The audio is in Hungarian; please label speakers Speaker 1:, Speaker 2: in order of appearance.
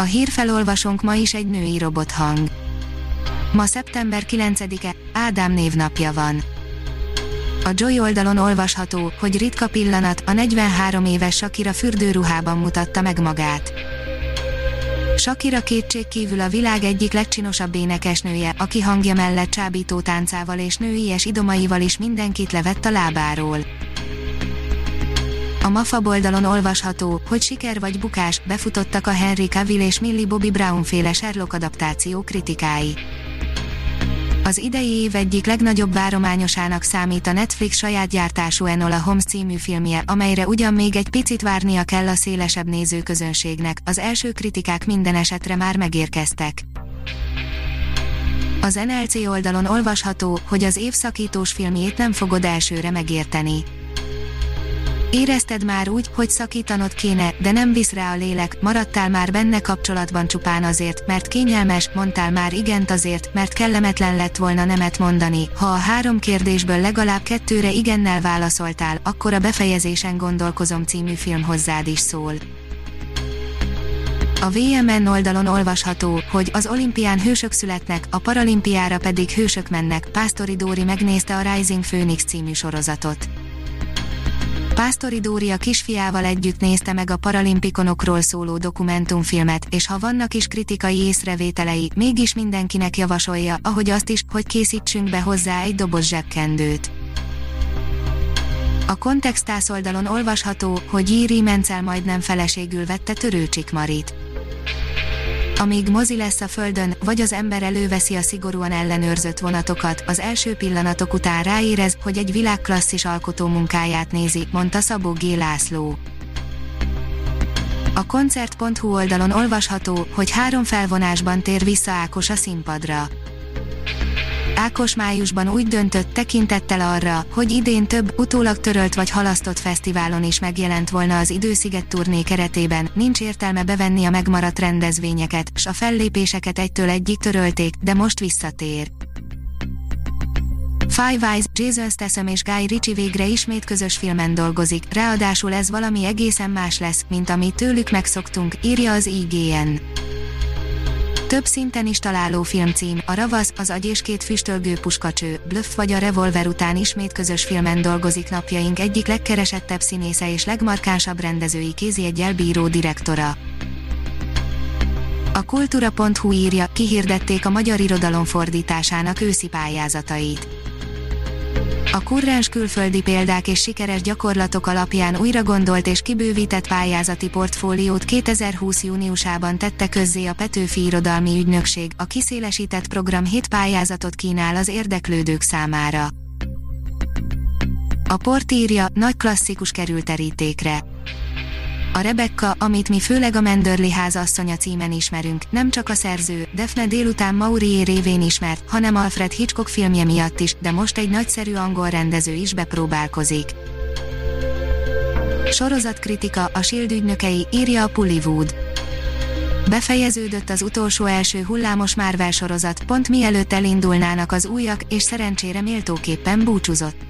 Speaker 1: A hírfelolvasónk ma is egy női robothang. Ma szeptember 9-e, Ádám névnapja van. A Joy oldalon olvasható, hogy ritka pillanat, a 43 éves Shakira fürdőruhában mutatta meg magát. Shakira kétségkívül a világ egyik legcsinosabb énekesnője, aki hangja mellett csábító táncával és nőies idomaival is mindenkit levett a lábáról. MAFA oldalon olvasható, hogy siker vagy bukás, befutottak a Henry Cavill és Millie Bobby Brown féle Sherlock adaptáció kritikái. Az idei év egyik legnagyobb várományosának számít a Netflix saját gyártású Enola Holmes című filmje, amelyre ugyan még egy picit várnia kell a szélesebb nézőközönségnek, az első kritikák minden esetre már megérkeztek. Az NLC oldalon olvasható, hogy az évszakítós filmjét nem fogod elsőre megérteni. Érezted már úgy, hogy szakítanod kéne, de nem visz rá a lélek, maradtál már benne kapcsolatban csupán azért, mert kényelmes, mondtál már igent azért, mert kellemetlen lett volna nemet mondani. Ha a három kérdésből legalább kettőre igennel válaszoltál, akkor a befejezésen gondolkozom című film hozzád is szól. A VMN oldalon olvasható, hogy az olimpián hősök születnek, a paralimpiára pedig hősök mennek. Pásztori Dóri megnézte a Rising Phoenix című sorozatot. Pásztori Dória kisfiával együtt nézte meg a paralimpikonokról szóló dokumentumfilmet, és ha vannak is kritikai észrevételei, mégis mindenkinek javasolja, ahogy azt is, hogy készítsünk be hozzá egy doboz zsebkendőt. A kontextász oldalon olvasható, hogy Jíri Mencel majdnem feleségül vette Törőcsik Marit amíg mozi lesz a földön, vagy az ember előveszi a szigorúan ellenőrzött vonatokat, az első pillanatok után ráérez, hogy egy világklasszis alkotó munkáját nézi, mondta Szabó G. László. A koncert.hu oldalon olvasható, hogy három felvonásban tér vissza Ákos a színpadra. Ákos májusban úgy döntött tekintettel arra, hogy idén több, utólag törölt vagy halasztott fesztiválon is megjelent volna az Idősziget turné keretében, nincs értelme bevenni a megmaradt rendezvényeket, s a fellépéseket egytől egyik törölték, de most visszatér. Five Eyes, Jason Statham és Guy Ritchie végre ismét közös filmen dolgozik, ráadásul ez valami egészen más lesz, mint amit tőlük megszoktunk, írja az IGN. Több szinten is találó filmcím, a Ravasz, az agy és két füstölgő puskacső, Bluff vagy a Revolver után ismét közös filmen dolgozik napjaink egyik legkeresettebb színésze és legmarkánsabb rendezői kézi bíró direktora. A kultúra.hu írja, kihirdették a magyar irodalom fordításának őszi pályázatait a kurrens külföldi példák és sikeres gyakorlatok alapján újra gondolt és kibővített pályázati portfóliót 2020 júniusában tette közzé a Petőfi Irodalmi Ügynökség, a kiszélesített program 7 pályázatot kínál az érdeklődők számára. A port írja, nagy klasszikus került terítékre. A Rebecca, amit mi főleg a Menderli házasszonya címen ismerünk, nem csak a szerző, Defne délután Maurié révén ismert, hanem Alfred Hitchcock filmje miatt is, de most egy nagyszerű angol rendező is bepróbálkozik. Sorozatkritika, a Shield ügynökei, írja a Pullywood. Befejeződött az utolsó első hullámos Marvel sorozat, pont mielőtt elindulnának az újak, és szerencsére méltóképpen búcsúzott.